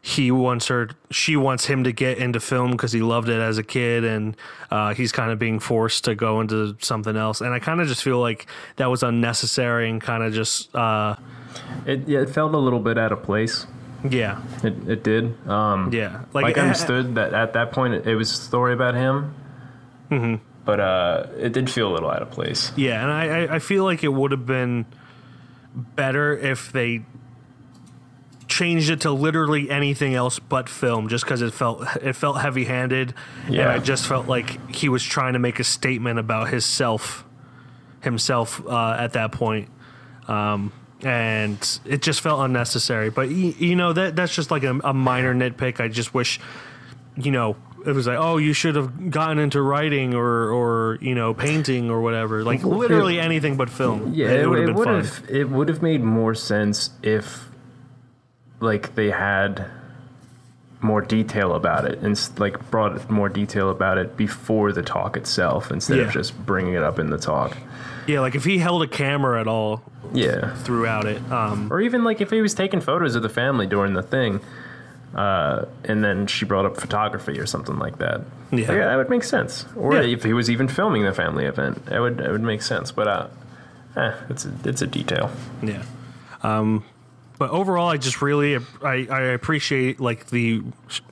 he wants her, she wants him to get into film because he loved it as a kid, and uh, he's kind of being forced to go into something else. And I kind of just feel like that was unnecessary and kind of just, uh, It yeah, it felt a little bit out of place. yeah, It it did. Um, yeah. like, I uh, understood that at that point it, it was a story about him, hmm but uh, it did feel a little out of place. Yeah, and I, I- I feel like it would have been better if they changed it to literally anything else but film, just because it felt it felt heavy handed, and Yeah. I just felt like he was trying to make a statement about his self himself uh, at that point. Um, and it just felt unnecessary. But y- you know that that's just like a, a minor nitpick. I just wish, you know, it was like, oh, you should have gotten into writing or or you know painting or whatever. Like literally anything but film. Yeah, it, it, would have it been would have it would have made more sense if like they had more detail about it and like brought more detail about it before the talk itself instead Yeah. of just bringing it up in the talk. Yeah, like if he held a camera at all Yeah. throughout it. Um, or even like if he was taking photos of the family during the thing, uh, and then she brought up photography or something like that. Yeah. Like, that would make sense. Or Yeah. if he was even filming the family event, it would it would make sense. But uh, eh, it's a, it's a detail. Yeah. Um, but overall, I just really I, I appreciate like the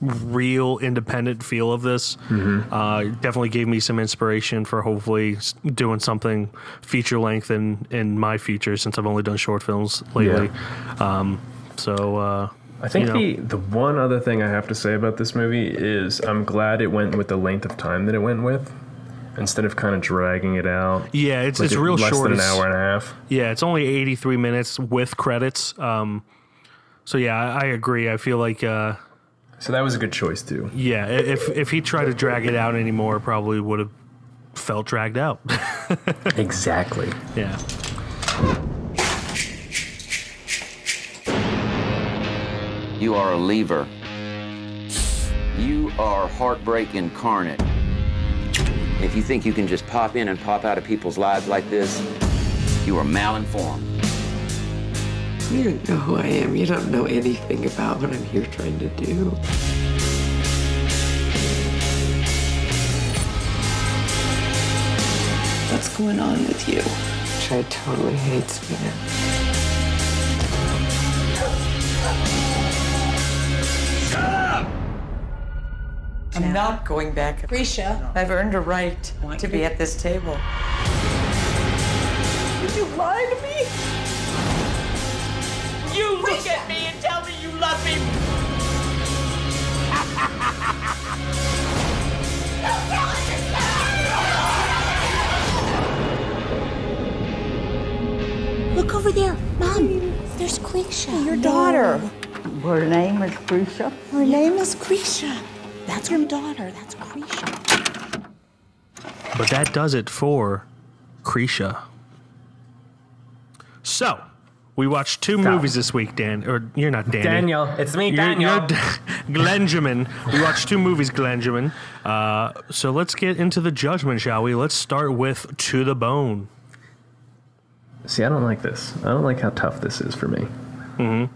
real independent feel of this. Uh, definitely gave me some inspiration for hopefully doing something feature length in in my future since I've only done short films lately. Um, so uh, I think you know, the the one other thing I have to say about this movie is I'm glad it went with the length of time that it went with, instead of kind of dragging it out. Yeah, it's- like it's it- real less short. than an hour and a half. Yeah, it's only 83 minutes with credits. Um, so yeah, I, I agree. I feel like uh, So that was a good choice too. yeah, if if he tried to drag it out anymore, probably would have felt dragged out. exactly. Yeah. You are a lever. You are heartbreak incarnate. If you think you can just pop in and pop out of people's lives like this, you are malinformed. You don't know who I am. You don't know anything about what I'm here trying to do. What's going on with you? Chad totally hates me now. I'm not going back. Risha. I've earned a right to be at this table. Did you lie to me? You look at me and tell me you love me. Look over there. Mom, there's Krisha. Your daughter. Her name is Krisha. Her name is Krisha. That's her daughter. That's Krisha. But that does it for Krisha. So, we watched two movies this week, Dan. Or you're not Danny. Daniel, it's me, You're- Daniel. You're, Glenjamin. We watched two movies, Glenjamin. Uh, so let's get into the judgment, shall we? Let's start with To the Bone. See, I don't like this. I don't like how tough this is for me. Mm-hmm.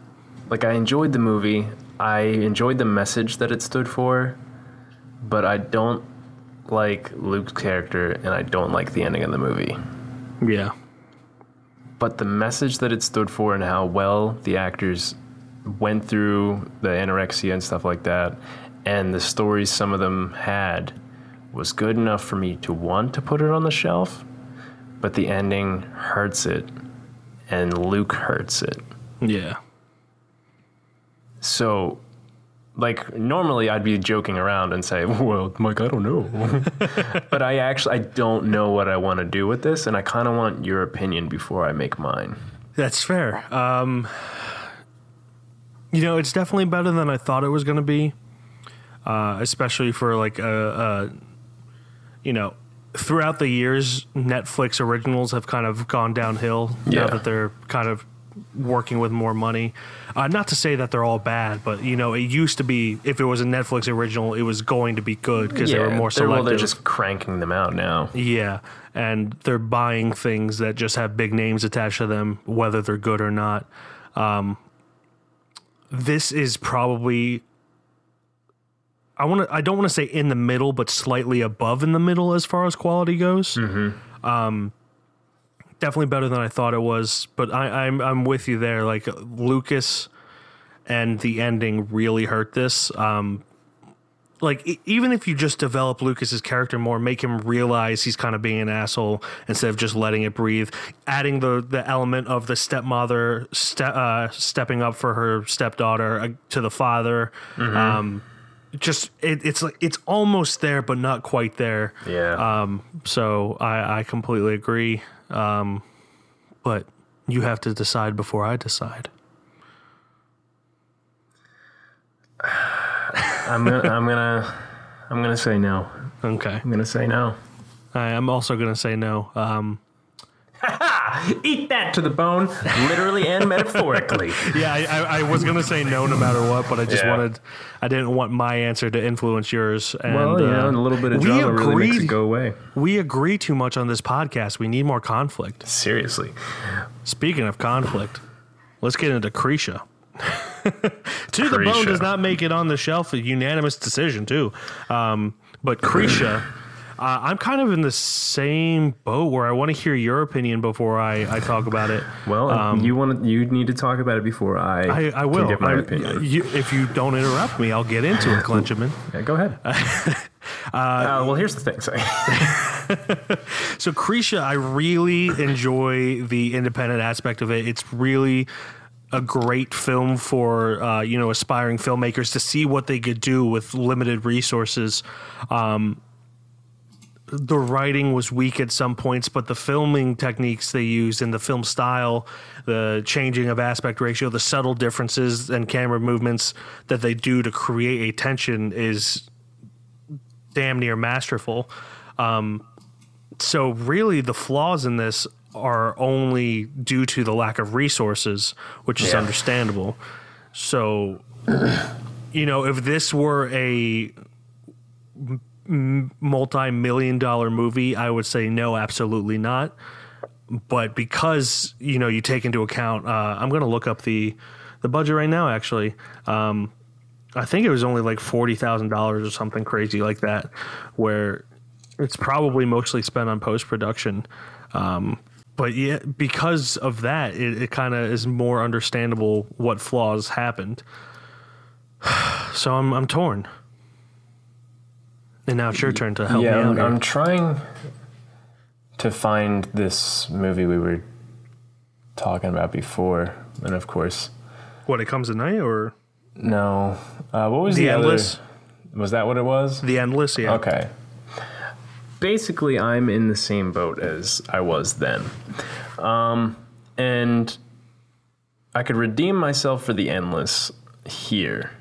Like, I enjoyed the movie. I enjoyed the message that it stood for, but I don't like Luke's character, and I don't like the ending of the movie. Yeah. But the message that it stood for and how well the actors went through the anorexia and stuff like that, and the stories some of them had, was good enough for me to want to put it on the shelf. But the ending hurts it, and Luke hurts it. Yeah. So, like normally I'd be joking around and say, "Well, Mike, I don't know," but I actually I don't know what I want to do with this, and I kind of want your opinion before I make mine. That's fair. Um, you know, it's definitely better than I thought it was going to be, uh, especially for like a, a, you know, throughout the years, Netflix originals have kind of gone downhill Yeah. now that they're kind of working with more money. Uh, not to say that they're all bad, but you know, it used to be if it was a Netflix original, it was going to be good because they were more they're- Well, they're just cranking them out now. Yeah, and they're buying things that just have big names attached to them, whether they're good or not. Um, this is probably I want to I don't want to say in the middle, but slightly above in the middle as far as quality goes. Mm-hmm. Um, definitely better than I thought it was. But I, I'm I'm with you there. Like Lucas and the ending really hurt this. Um, like e- even if you just develop Lucas's character more, make him realize he's kind of being an asshole instead of just letting it breathe. Adding the the element of the stepmother ste- uh, stepping up for her stepdaughter uh, to the father. Mhm. Um, just it, it's like it's almost there, but not quite there. Yeah. Um. So I I completely agree. Um, but you have to decide before I decide. I'm gonna, I'm gonna, I'm gonna say no. Okay. I'm gonna say no. I am also gonna say no. Um, Eat that to the bone, literally and metaphorically. yeah, I, I, I was gonna say no no matter what, but I just Yeah. wanted, I didn't want my answer to influence yours. And, well, you know, uh, and a little bit of we drama really makes it go away. We agree too much on this podcast. We need more conflict. Seriously. Speaking of conflict, let's get into Krisha. to the Bone does not make it on the shelf. A unanimous decision too. Um, but Krisha, uh, I'm kind of in the same boat where I want to hear your opinion before I, I talk about it. Well, Um, you want you need to talk about it before I. I, I will. Can give my I- opinion. you- if you don't interrupt me, I'll get into it, Glenjamin. Yeah, go ahead. uh, well, here's the thing. So Krisha, I really enjoy the independent aspect of it. It's really a great film for uh, you know aspiring filmmakers to see what they could do with limited resources. Um, the writing was weak at some points, but the filming techniques they used and the film style, the changing of aspect ratio, the subtle differences and camera movements that they do to create a tension is damn near masterful. Um, so really the flaws in this are only due to the lack of resources which is Yeah. understandable so you know if this were a multi-million dollar movie i would say no absolutely not but because you know you take into account uh, i'm going to look up the the budget right now actually um, i think it was only like $40000 or something crazy like that where it's probably mostly spent on post production. Um, but yeah, because of that, it, it kind of is more understandable what flaws happened. so I'm I'm torn. And now it's your turn to help yeah, me out. I'm, here. I'm trying to find this movie we were talking about before, and of course, what it comes at night or no. Uh, what was The the, other- Endless? Was that what it was? the endless? Yeah. Okay. Basically, I'm in the same boat as I was then. Um, and I could redeem myself for the endless here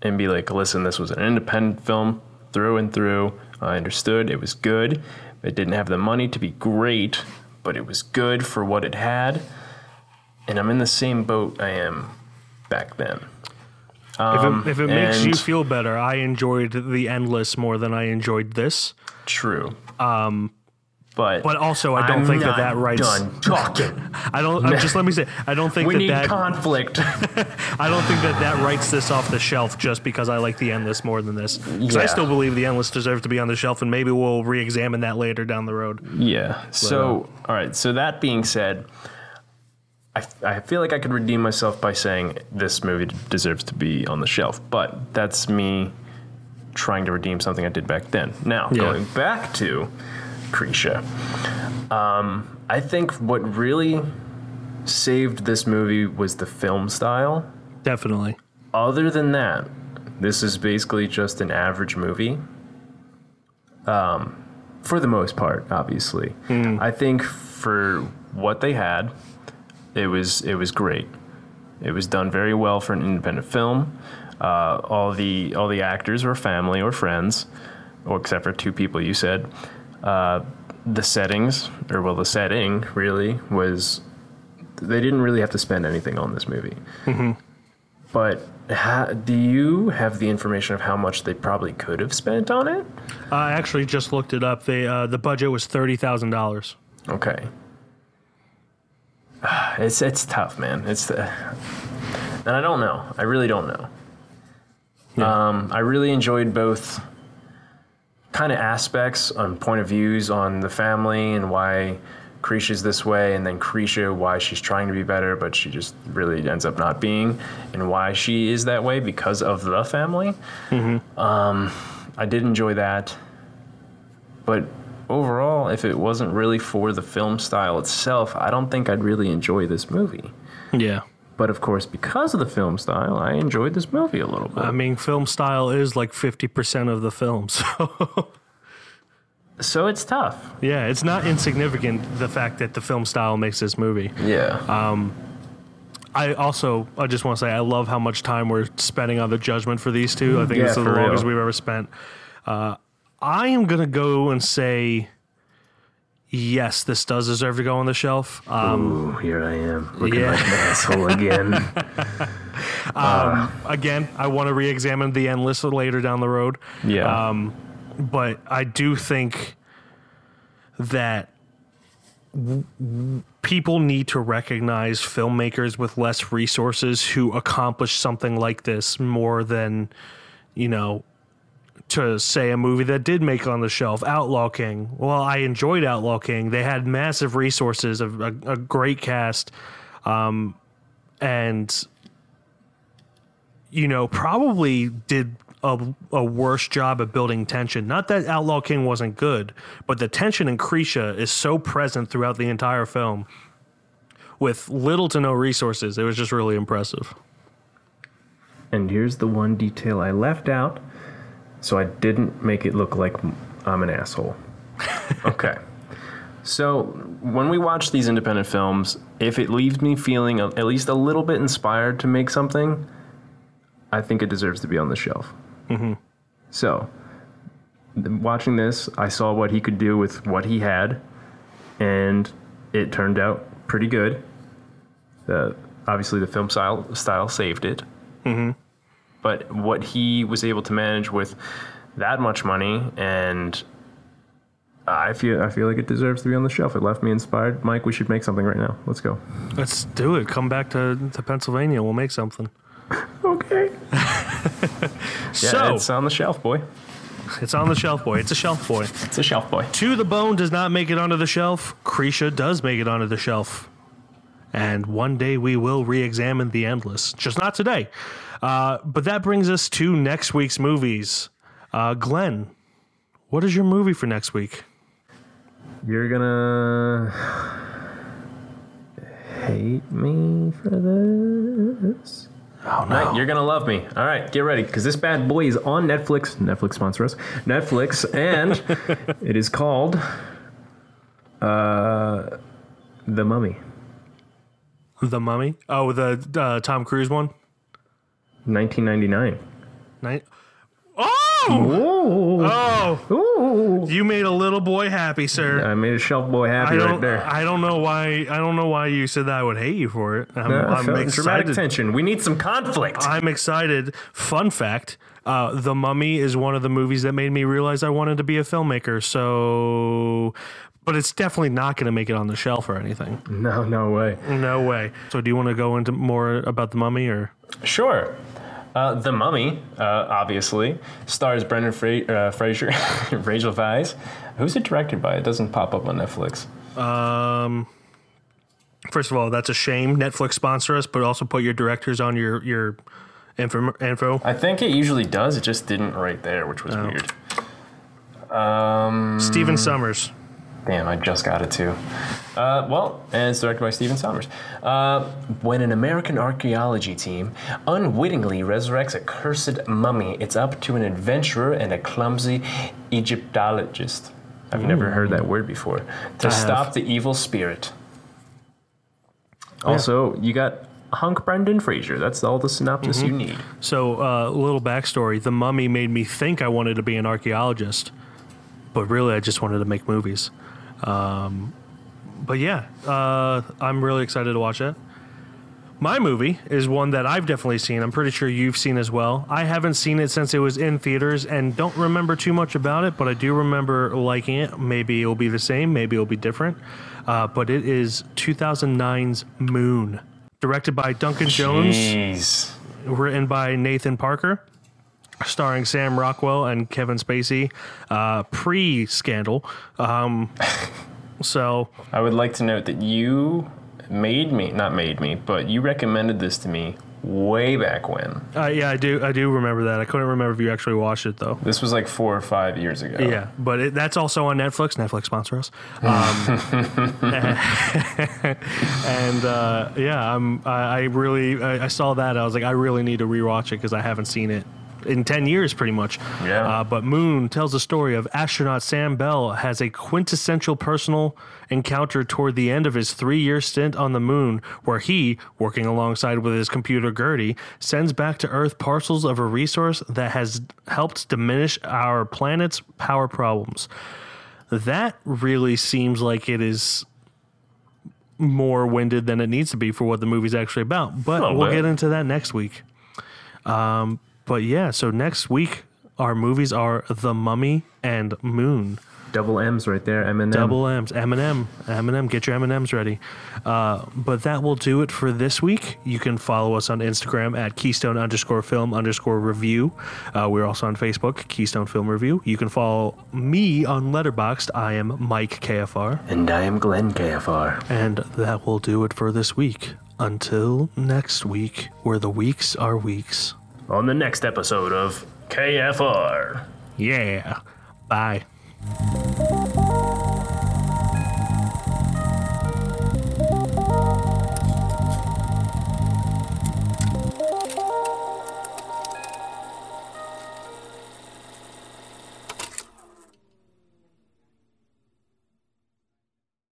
and be like, listen, this was an independent film through and through. I understood it was good. It didn't have the money to be great, but it was good for what it had. And I'm in the same boat I am back then. Um, if it, if it makes you feel better, I enjoyed the endless more than I enjoyed this. True. Um, but but also I don't I'm think that that writes. done talking. I don't. uh, just let me say. I don't think we that need that. conflict. I don't think that that writes this off the shelf just because I like the endless more than this. Because I still believe the endless deserves to be on the shelf, and maybe we'll re-examine that later down the road. Yeah. So, all right. So that being said, I, I feel like I could redeem myself by saying this movie deserves to be on the shelf, but that's me trying to redeem something I did back then. Now, Yeah. going back to Krisha, um, I think what really saved this movie was the film style. Definitely. Other than that, this is basically just an average movie. Um, for the most part, obviously. I think for what they had, it was it was great. It was done very well for an independent film. Uh, all the all the actors were family or friends, or except for two people you said. Uh, the settings, or well, the setting really was. They didn't really have to spend anything on this movie. Mm-hmm. But ha- do you have the information of how much they probably could have spent on it? I actually just looked it up. They uh, the budget was thirty thousand dollars. Okay. It's it's tough, man. It's the and I don't know. I really don't know. Um, I really enjoyed both kind of aspects on point of views on the family and why Krisha's this way, and then Krisha why she's trying to be better, but she just really ends up not being, and why she is that way because of the family. Um, I did enjoy that, but overall, if it wasn't really for the film style itself, I don't think I'd really enjoy this movie. Yeah. But of course, because of the film style, I enjoyed this movie a little bit. I mean, film style is like 50% of the film. So, so it's tough. yeah, it's not insignificant the fact that the film style makes this movie. Yeah. Um, I also, I just want to say, I love how much time we're spending on the judgment for these two. I think Yeah, it's the for real. longest we've ever spent. Uh, I am going to go and say, yes, this does deserve to go on the shelf. Um, Ooh, here I am looking yeah. like an asshole again. Um, again, I want to re-examine the endless later down the road. Yeah. Um, but I do think that w- w- people need to recognize filmmakers with less resources who accomplish something like this more than, you know, to say a movie that did make on the shelf, Outlaw King. Well, I enjoyed Outlaw King. They had massive resources, a, a, a great cast, um, and you know, probably did a, a worse job of building tension. Not that Outlaw King wasn't good, but the tension in Krisha is so present throughout the entire film with little to no resources. It was just really impressive. and here's the one detail I left out, so I didn't make it look like I'm an asshole. okay. So when we watch these independent films, if it leaves me feeling at least a little bit inspired to make something, I think it deserves to be on the shelf. Mm-hmm. So, watching this, I saw what he could do with what he had, and it turned out pretty good. The obviously the film style style saved it, Mm-hmm. But what he was able to manage with that much money, and I feel I feel like it deserves to be on the shelf. It left me inspired. Mike, we should make something right now. Let's go. Let's do it. Come back to, to Pennsylvania. We'll make something. Okay. so yeah, it's on the shelf, boy. It's on the shelf, boy. It's a shelf boy. It's a shelf boy. To the Bone does not make it onto the shelf. Krisha does make it onto the shelf. And one day we will re examine the endless. Just not today. Uh, but that brings us to next week's movies. Uh, Glenn, what is your movie for next week? You're gonna hate me for this. Oh no! you're gonna love me. All right, get ready because this bad boy is on Netflix. Netflix sponsor us. Netflix, and it is called uh, The Mummy. The Mummy? Oh, the uh, Tom Cruise one? 1999. Night. Oh! Oh! You made a little boy happy, sir. I made a shelf boy happy I don't, right there. I don't know why. I don't know why you said that I would hate you for it. I'm, No, I I'm excited. dramatic tension. We need some conflict. I'm excited. Fun fact: uh, The Mummy is one of the movies that made me realize I wanted to be a filmmaker. So, but it's definitely not going to make it on the shelf or anything. No, no way. No way. So, do you want to go into more about the Mummy or? Sure. Uh, the Mummy, uh, obviously, stars Brendan Fra- uh, Fraser, Rachel Weisz. Who's it directed by? It doesn't pop up on Netflix. Um, first of all, that's a shame. Netflix sponsor us, but also put your directors on your your info. info. I think it usually does. It just didn't right there, which was weird. Um, Steven Sommers. Damn, I just got it too. Uh, well, and it's directed by Steven Sommers. Uh, when an American archaeology team unwittingly resurrects a cursed mummy, it's up to an adventurer and a clumsy Egyptologist. I've never heard that word before. To I have. stop the evil spirit. Also, you got Hunk Brendan Fraser. That's all the synopsis you Mhm. need. So, uh, a little backstory: The Mummy made me think I wanted to be an archaeologist, but really, I just wanted to make movies. Um, but yeah, uh, I'm really excited to watch it. My movie is one that I've definitely seen. I'm pretty sure you've seen as well. I haven't seen it since it was in theaters and don't remember too much about it, but I do remember liking it. Maybe it'll be the same, maybe it'll be different. Uh, but it is 2009's Moon, directed by Duncan Jones, Jeez. written by Nathan Parker, starring Sam Rockwell and Kevin Spacey, uh, pre scandal. Um, so I would like to note that you made me, not made me, but you recommended this to me way back when. uh, yeah, I do I do remember that. I couldn't remember if you actually watched it though. This was like four or five years ago. Yeah, but it, that's also on Netflix. Netflix sponsor us. Um, and uh, yeah, I'm, I, I really I, I saw that. I was like, I really need to rewatch it because I haven't seen it in 10 years pretty much. Yeah. Uh, but Moon tells the story of astronaut Sam Bell has a quintessential personal encounter toward the end of his three year stint on the moon, where he, working alongside with his computer GERTY, sends back to Earth parcels of a resource that has helped diminish our planet's power problems. That really seems like it is more winded than it needs to be for what the movie's actually about. But we'll get into that next week. Um, but yeah, so next week our movies are The Mummy and Moon. Double M's right there. Eminem. Double M's, Eminem, Eminem. Get your M and M's ready. Uh, but that will do it for this week. You can follow us on Instagram at Keystone underscore Film underscore Review. Uh, we're also on Facebook, Keystone Film Review. You can follow me on Letterboxd. I am Mike KFR, And I am Glenn KFR. and that will do it for this week. Until next week, where the weeks are weeks on the next episode of KFR. Yeah. Bye.